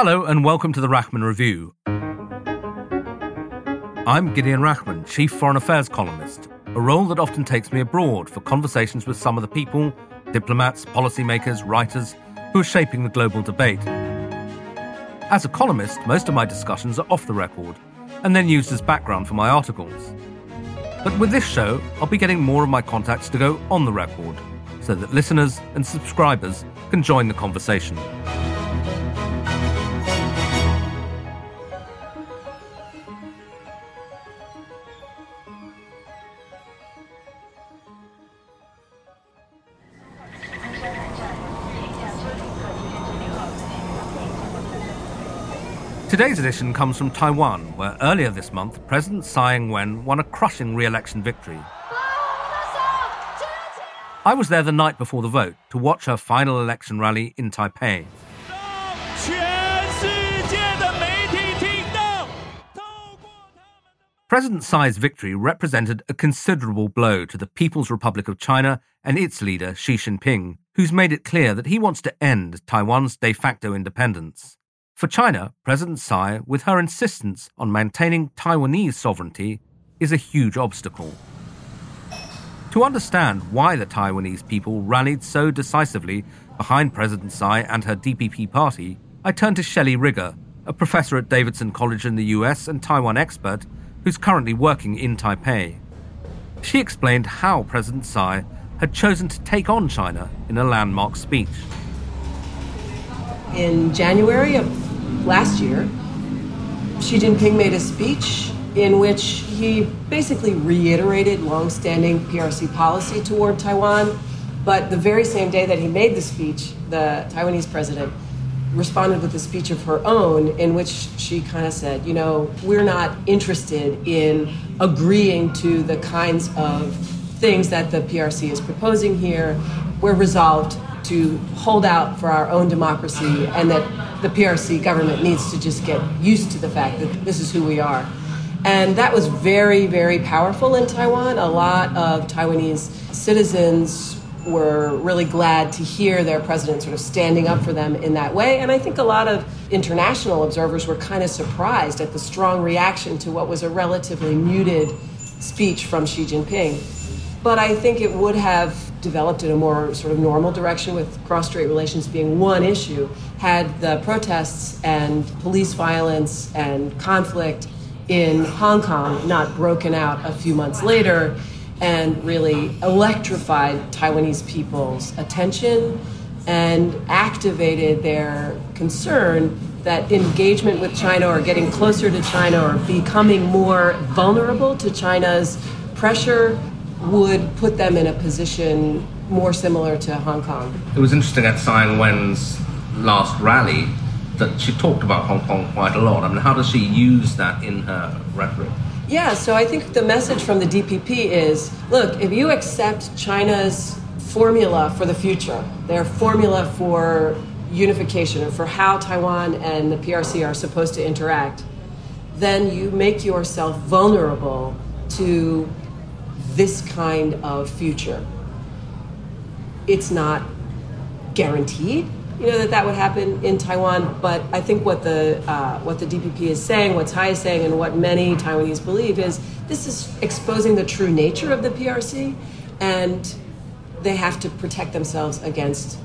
Hello, and welcome to the Rachman Review. I'm Gideon Rachman, Chief Foreign Affairs columnist, a role that often takes me abroad for conversations with some of the people, diplomats, policymakers, writers who are shaping the global debate. As a columnist, most of my discussions are off the record and then used as background for my articles. But with this show, I'll be getting more of my contacts to go on the record so that listeners and subscribers can join the conversation. Today's edition comes from Taiwan, where earlier this month President Tsai Ing wen won a crushing re election victory. I was there the night before the vote to watch her final election rally in Taipei. President Tsai's victory represented a considerable blow to the People's Republic of China and its leader, Xi Jinping, who's made it clear that he wants to end Taiwan's de facto independence. For China, President Tsai, with her insistence on maintaining Taiwanese sovereignty, is a huge obstacle. To understand why the Taiwanese people rallied so decisively behind President Tsai and her DPP party, I turn to Shelley Rigger, a professor at Davidson College in the US and Taiwan expert who's currently working in Taipei. She explained how President Tsai had chosen to take on China in a landmark speech. In January of last year, Xi Jinping made a speech in which he basically reiterated longstanding PRC policy toward Taiwan. But the very same day that he made the speech, the Taiwanese president responded with a speech of her own in which she kind of said, you know, we're not interested in agreeing to the kinds of things that the PRC is proposing here. We're resolved to hold out for our own democracy and that the PRC government needs to just get used to the fact that this is who we are. And that was very, very powerful in Taiwan. A lot of Taiwanese citizens were really glad to hear their president sort of standing up for them in that way. And I think a lot of international observers were kind of surprised at the strong reaction to what was a relatively muted speech from Xi Jinping. But I think it would have developed in a more sort of normal direction with cross-strait relations being one issue had the protests and police violence and conflict in Hong Kong not broken out a few months later and really electrified Taiwanese people's attention and activated their concern that engagement with China or getting closer to China or becoming more vulnerable to China's pressure would put them in a position more similar to Hong Kong. It was interesting at Tsai Ing-wen's last rally that she talked about Hong Kong quite a lot. I mean, how does she use that in her rhetoric? Yeah, so I think the message from the DPP is look, if you accept China's formula for the future, their formula for unification or for how Taiwan and the PRC are supposed to interact, then you make yourself vulnerable to this kind of future. It's not guaranteed, you know, that that would happen in Taiwan. But I think what the uh, what the DPP is saying, what Tsai is saying, and what many Taiwanese believe is this is exposing the true nature of the PRC, and they have to protect themselves against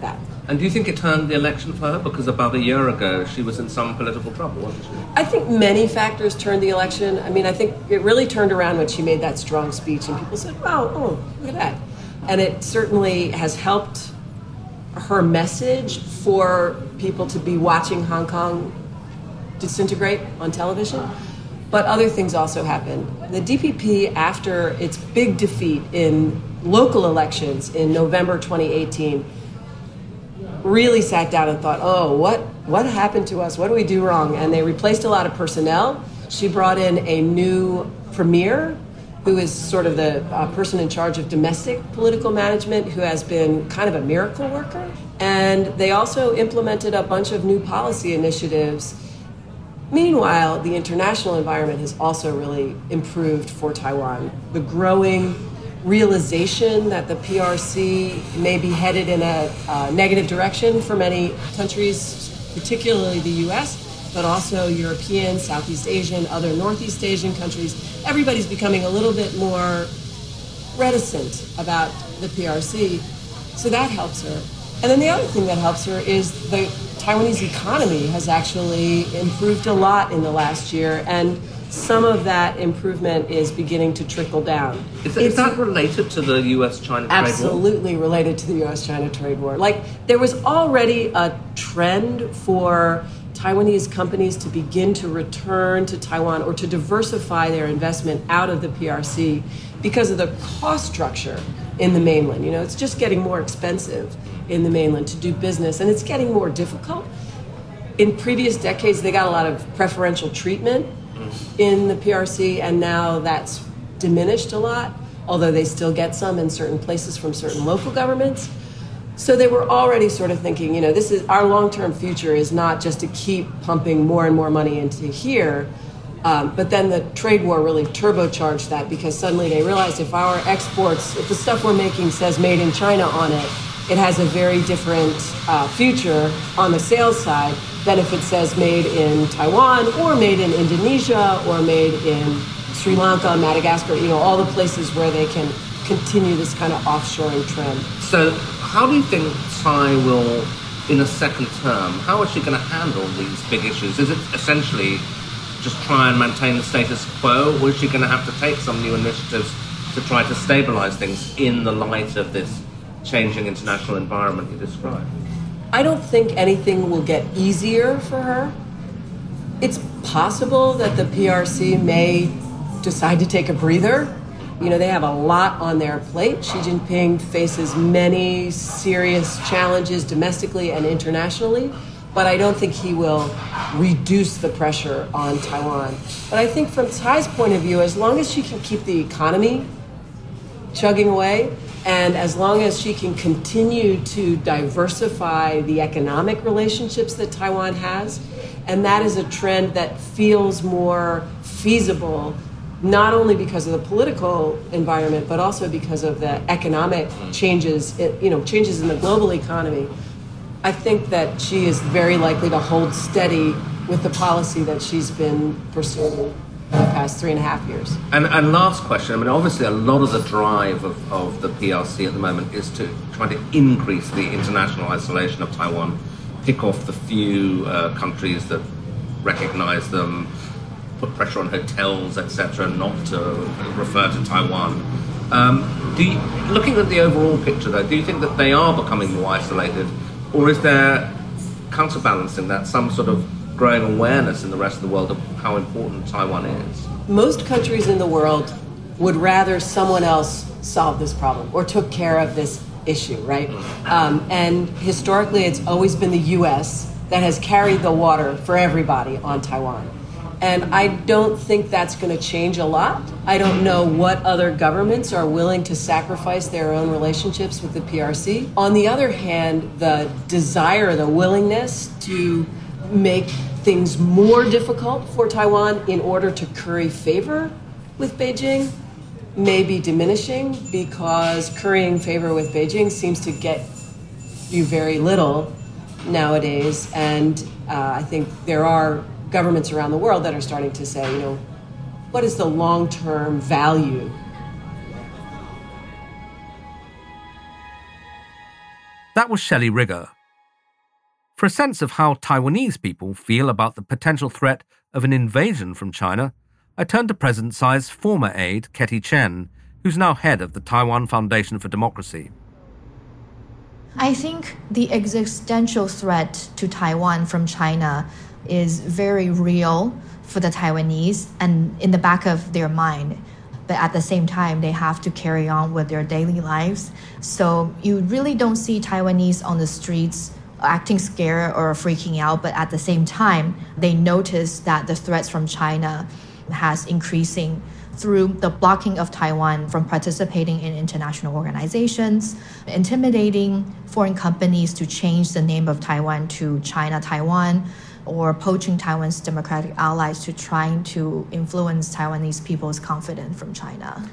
that. And do you think it turned the election for her? Because about a year ago, she was in some political trouble, wasn't she? I think many factors turned the election. I mean, I think it really turned around when she made that strong speech, and people said, wow, oh, look at that. And it certainly has helped her message for people to be watching Hong Kong disintegrate on television. But other things also happened. The DPP, after its big defeat in local elections in November 2018, really sat down and thought, oh, what, what happened to us? What do we do wrong? And they replaced a lot of personnel. She brought in a new premier who is sort of the uh, person in charge of domestic political management, who has been kind of a miracle worker. And they also implemented a bunch of new policy initiatives. Meanwhile, the international environment has also really improved for Taiwan. The growing realization that the PRC may be headed in a uh, negative direction for many countries, particularly the US, but also European, Southeast Asian, other Northeast Asian countries. Everybody's becoming a little bit more reticent about the PRC. So that helps her. And then the other thing that helps her is the Taiwanese economy has actually improved a lot in the last year. And some of that improvement is beginning to trickle down. Is that, is that related to the U.S. China trade war? Absolutely related to the U.S. China trade war. Like, there was already a trend for Taiwanese companies to begin to return to Taiwan or to diversify their investment out of the PRC because of the cost structure in the mainland. You know, it's just getting more expensive in the mainland to do business, and it's getting more difficult. In previous decades, they got a lot of preferential treatment in the PRC, and now that's diminished a lot, although they still get some in certain places from certain local governments. So they were already sort of thinking, you know, this is our long term future is not just to keep pumping more and more money into here. Um, but then the trade war really turbocharged that because suddenly they realized if our exports, if the stuff we're making says made in China on it, it has a very different uh, future on the sales side than if it says made in Taiwan or made in Indonesia or made in Sri Lanka, Madagascar, you know, all the places where they can continue this kind of offshoring trend. So how do you think Tsai will, in a second term, how is she going to handle these big issues? Is it essentially just try and maintain the status quo, or is she going to have to take some new initiatives to try to stabilize things in the light of this changing international environment you described? I don't think anything will get easier for her. It's possible that the PRC may decide to take a breather you know, they have a lot on their plate. Xi Jinping faces many serious challenges domestically and internationally, but I don't think he will reduce the pressure on Taiwan. But I think from Tsai's point of view, as long as she can keep the economy chugging away, and as long as she can continue to diversify the economic relationships that Taiwan has, and that is a trend that feels more feasible not only because of the political environment, but also because of the economic mm. changes, you know, changes in the global economy. I think that she is very likely to hold steady with the policy that she's been pursuing past three and a half years. And, and last question, I mean, obviously a lot of the drive of, of the PRC at the moment is to try to increase the international isolation of Taiwan, pick off the few uh, countries that recognize them, put pressure on hotels, etc., not to refer to Taiwan. Um, do you, looking at the overall picture, though, do you think that they are becoming more isolated, or is there counterbalancing that some sort of growing awareness in the rest of the world of how important Taiwan is? Most countries in the world would rather someone else solve this problem or took care of this issue, right? Um, and historically, it's always been the U.S. that has carried the water for everybody on Taiwan. And I don't think that's going to change a lot. I don't know what other governments are willing to sacrifice their own relationships with the PRC. On the other hand, the desire, the willingness to make things more difficult for Taiwan in order to curry favor with Beijing may be diminishing because currying favor with Beijing seems to get you very little nowadays. And uh, I think there are governments around the world that are starting to say, you know, what is the long term value? That was Shelley Rigger. For a sense of how Taiwanese people feel about the potential threat of an invasion from China, I turned to President Tsai's former aide, Ketty Chen, who's now head of the Taiwan Foundation for Democracy. I think the existential threat to Taiwan from China is very real for the Taiwanese and in the back of their mind. But at the same time, they have to carry on with their daily lives. So you really don't see Taiwanese on the streets acting scared or freaking out, but at the same time, they notice that the threats from China has increasing through the blocking of Taiwan from participating in international organizations, intimidating foreign companies to change the name of Taiwan to China Taiwan, or poaching Taiwan's democratic allies to trying to influence Taiwanese people's confidence from China.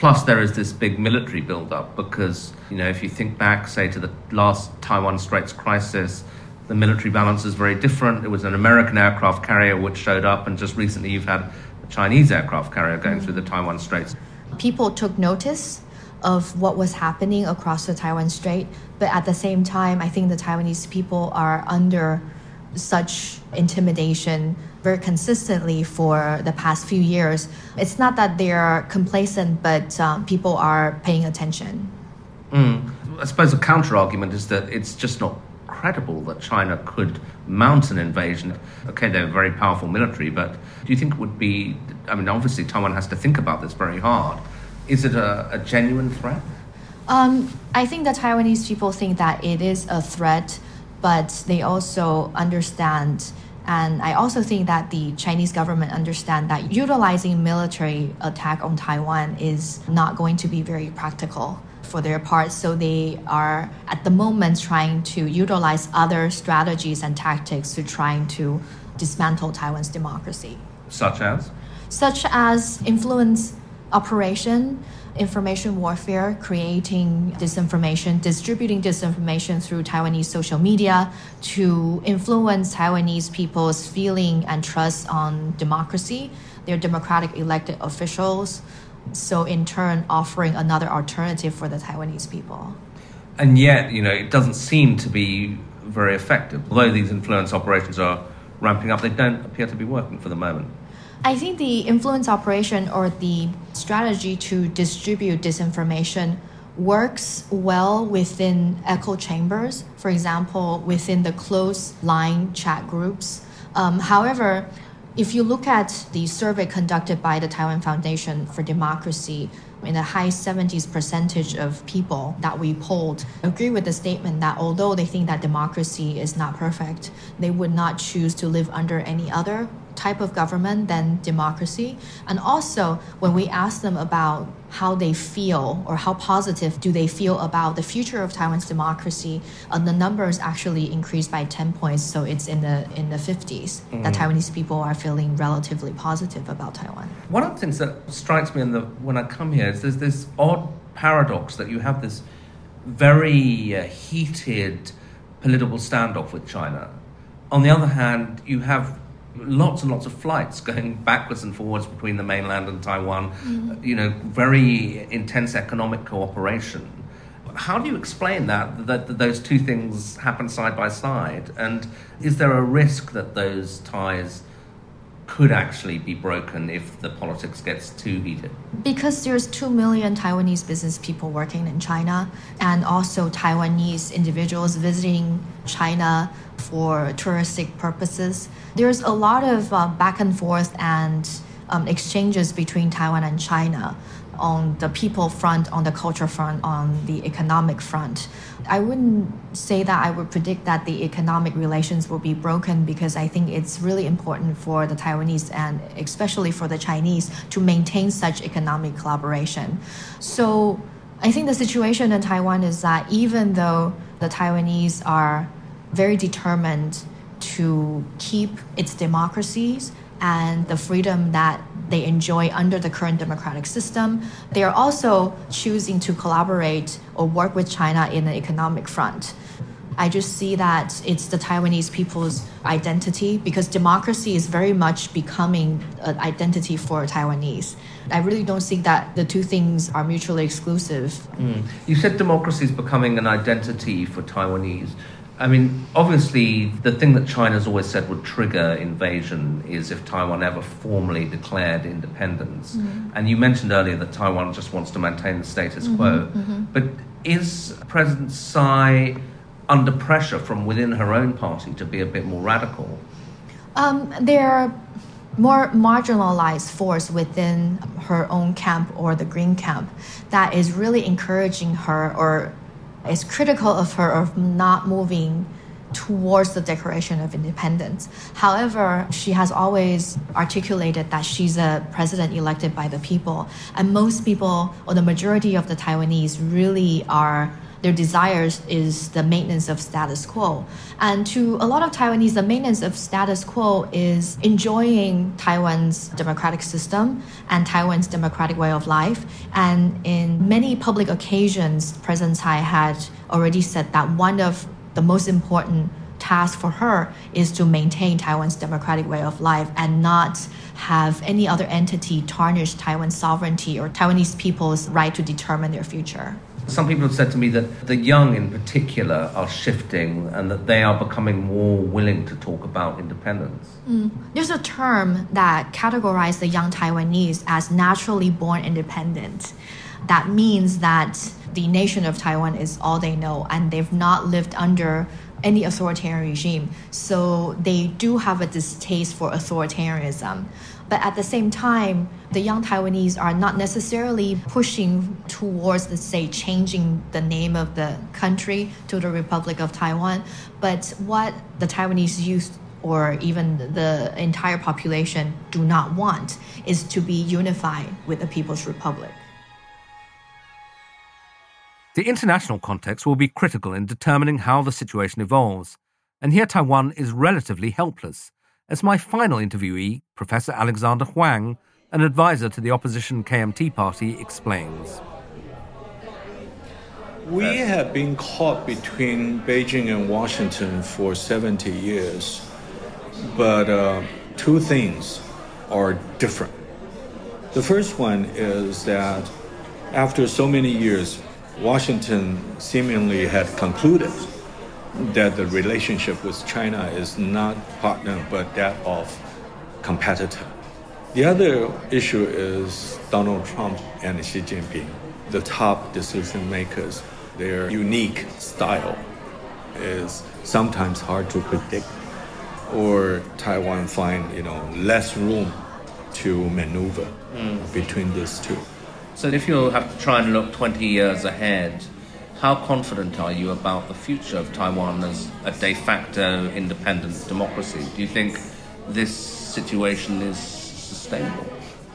Plus, there is this big military buildup because, you know, if you think back, say, to the last Taiwan Straits crisis, the military balance is very different. It was an American aircraft carrier which showed up, and just recently you've had a Chinese aircraft carrier going mm. through the Taiwan Straits. People took notice of what was happening across the Taiwan Strait, but at the same time, I think the Taiwanese people are under such intimidation very consistently for the past few years. It's not that they're complacent, but um, people are paying attention. Mm. I suppose a counter argument is that it's just not credible that China could mount an invasion. Okay, they're a very powerful military, but do you think it would be? I mean, obviously, Taiwan has to think about this very hard. Is it a, a genuine threat? Um, I think the Taiwanese people think that it is a threat, but they also understand and I also think that the Chinese government understand that utilizing military attack on Taiwan is not going to be very practical for their part. So they are at the moment trying to utilize other strategies and tactics to trying to dismantle Taiwan's democracy. Such as? Such as influence operation information warfare, creating disinformation, distributing disinformation through Taiwanese social media to influence Taiwanese people's feeling and trust on democracy, their democratic elected officials. So, in turn, offering another alternative for the Taiwanese people. And yet, you know, it doesn't seem to be very effective. Although these influence operations are ramping up, they don't appear to be working for the moment. I think the influence operation or the strategy to distribute disinformation works well within echo chambers, for example, within the closed line chat groups. Um, however, if you look at the survey conducted by the Taiwan Foundation for Democracy, in the high 70s percentage of people that we polled agree with the statement that although they think that democracy is not perfect, they would not choose to live under any other type of government than democracy. And also, when we ask them about how they feel or how positive do they feel about the future of Taiwan's democracy, uh, the numbers actually increased by 10 points. So it's in the in the 50s mm. that Taiwanese people are feeling relatively positive about Taiwan. One of the things that strikes me in the when I come here is there's this odd paradox that you have this very uh, heated political standoff with China. On the other hand, you have lots and lots of flights going backwards and forwards between the mainland and Taiwan, mm. you know, very intense economic cooperation. How do you explain that, that, that those two things happen side by side? And is there a risk that those ties could actually be broken if the politics gets too heated? Because there's 2 million Taiwanese business people working in China and also Taiwanese individuals visiting China for touristic purposes. There's a lot of uh, back and forth and um, exchanges between Taiwan and China on the people front, on the culture front, on the economic front. I wouldn't say that I would predict that the economic relations will be broken because I think it's really important for the Taiwanese and especially for the Chinese to maintain such economic collaboration. So I think the situation in Taiwan is that even though the Taiwanese are very determined to keep its democracies and the freedom that they enjoy under the current democratic system. They are also choosing to collaborate or work with China in the economic front. I just see that it's the Taiwanese people's identity because democracy is very much becoming an identity for Taiwanese. I really don't think that the two things are mutually exclusive. Mm. You said democracy is becoming an identity for Taiwanese. I mean, obviously, the thing that China's always said would trigger invasion is if Taiwan ever formally declared independence. Mm-hmm. And you mentioned earlier that Taiwan just wants to maintain the status mm-hmm, quo. Mm-hmm. But is President Tsai under pressure from within her own party to be a bit more radical? Um, there are more marginalized force within her own camp or the Green camp that is really encouraging her or is critical of her of not moving towards the Declaration of Independence. However, she has always articulated that she's a president elected by the people, and most people, or the majority of the Taiwanese, really are their desires is the maintenance of status quo. And to a lot of Taiwanese, the maintenance of status quo is enjoying Taiwan's democratic system and Taiwan's democratic way of life. And in many public occasions, President Tsai had already said that one of the most important task for her is to maintain Taiwan's democratic way of life and not have any other entity tarnish Taiwan's sovereignty or Taiwanese people's right to determine their future. Some people have said to me that the young in particular are shifting and that they are becoming more willing to talk about independence. Mm. There's a term that categorizes the young Taiwanese as naturally born independent. That means that the nation of Taiwan is all they know and they've not lived under any authoritarian regime. So they do have a distaste for authoritarianism. But at the same time, the young Taiwanese are not necessarily pushing towards, say, changing the name of the country to the Republic of Taiwan. But what the Taiwanese youth or even the entire population do not want is to be unified with the People's Republic. The international context will be critical in determining how the situation evolves, and here Taiwan is relatively helpless as my final interviewee, Professor Alexander Huang, an advisor to the opposition KMT party, explains. We have been caught between Beijing and Washington for 70 years, but uh, two things are different. The first one is that after so many years, Washington seemingly had concluded that the relationship with China is not partner but that of competitor. The other issue is Donald Trump and Xi Jinping, the top decision makers. Their unique style is sometimes hard to predict, or Taiwan find you know less room to maneuver mm. between these two. So if you have to try and look 20 years ahead, how confident are you about the future of Taiwan as a de facto independent democracy? Do you think this situation is sustainable?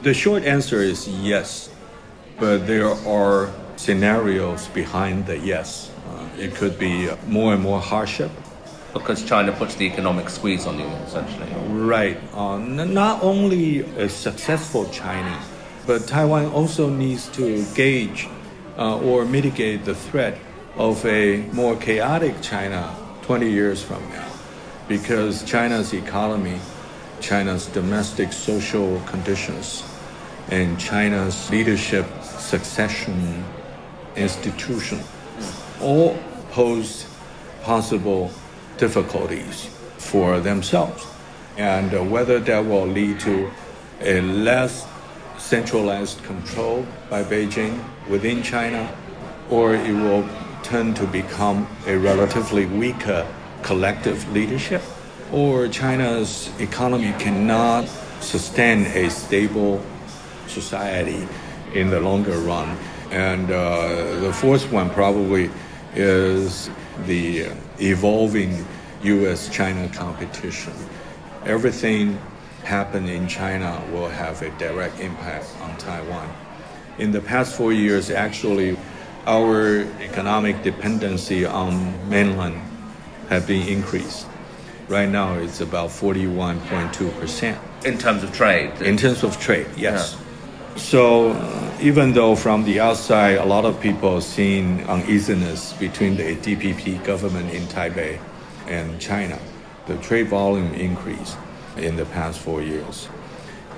The short answer is yes, but there are scenarios behind the yes. Uh, it could be more and more hardship. Because China puts the economic squeeze on you, essentially. Right. Uh, n- not only a successful China, but Taiwan also needs to gauge uh, or mitigate the threat of a more chaotic China 20 years from now. Because China's economy, China's domestic social conditions, and China's leadership succession institution all pose possible difficulties for themselves. And uh, whether that will lead to a less centralized control by Beijing within China, or it will tend to become a relatively weaker collective leadership, or China's economy cannot sustain a stable society in the longer run. And uh, the fourth one probably is the evolving US China competition. Everything happen in China will have a direct impact on Taiwan. In the past four years, actually, our economic dependency on mainland have been increased. Right now, it's about 41.2%. In terms of trade? In terms of trade, yes. Yeah. So, uh, even though from the outside, a lot of people seeing uneasiness between the DPP government in Taipei and China, the trade volume increased in the past four years.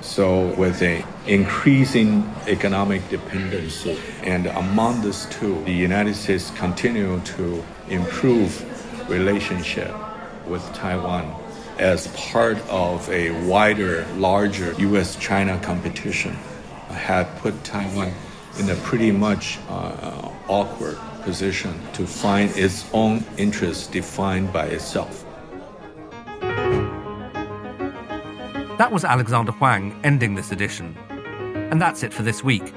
So, with an increasing economic dependency, and among these two, the United States continue to improve relationship with Taiwan as part of a wider, larger U.S.-China competition, had put Taiwan in a pretty much uh, awkward position to find its own interests defined by itself. That was Alexander Huang ending this edition. And that's it for this week.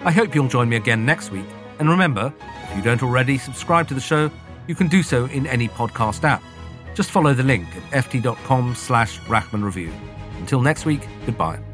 I hope you'll join me again next week. And remember, if you don't already subscribe to the show, you can do so in any podcast app. Just follow the link at ft.com slash Rachman Review. Until next week, goodbye.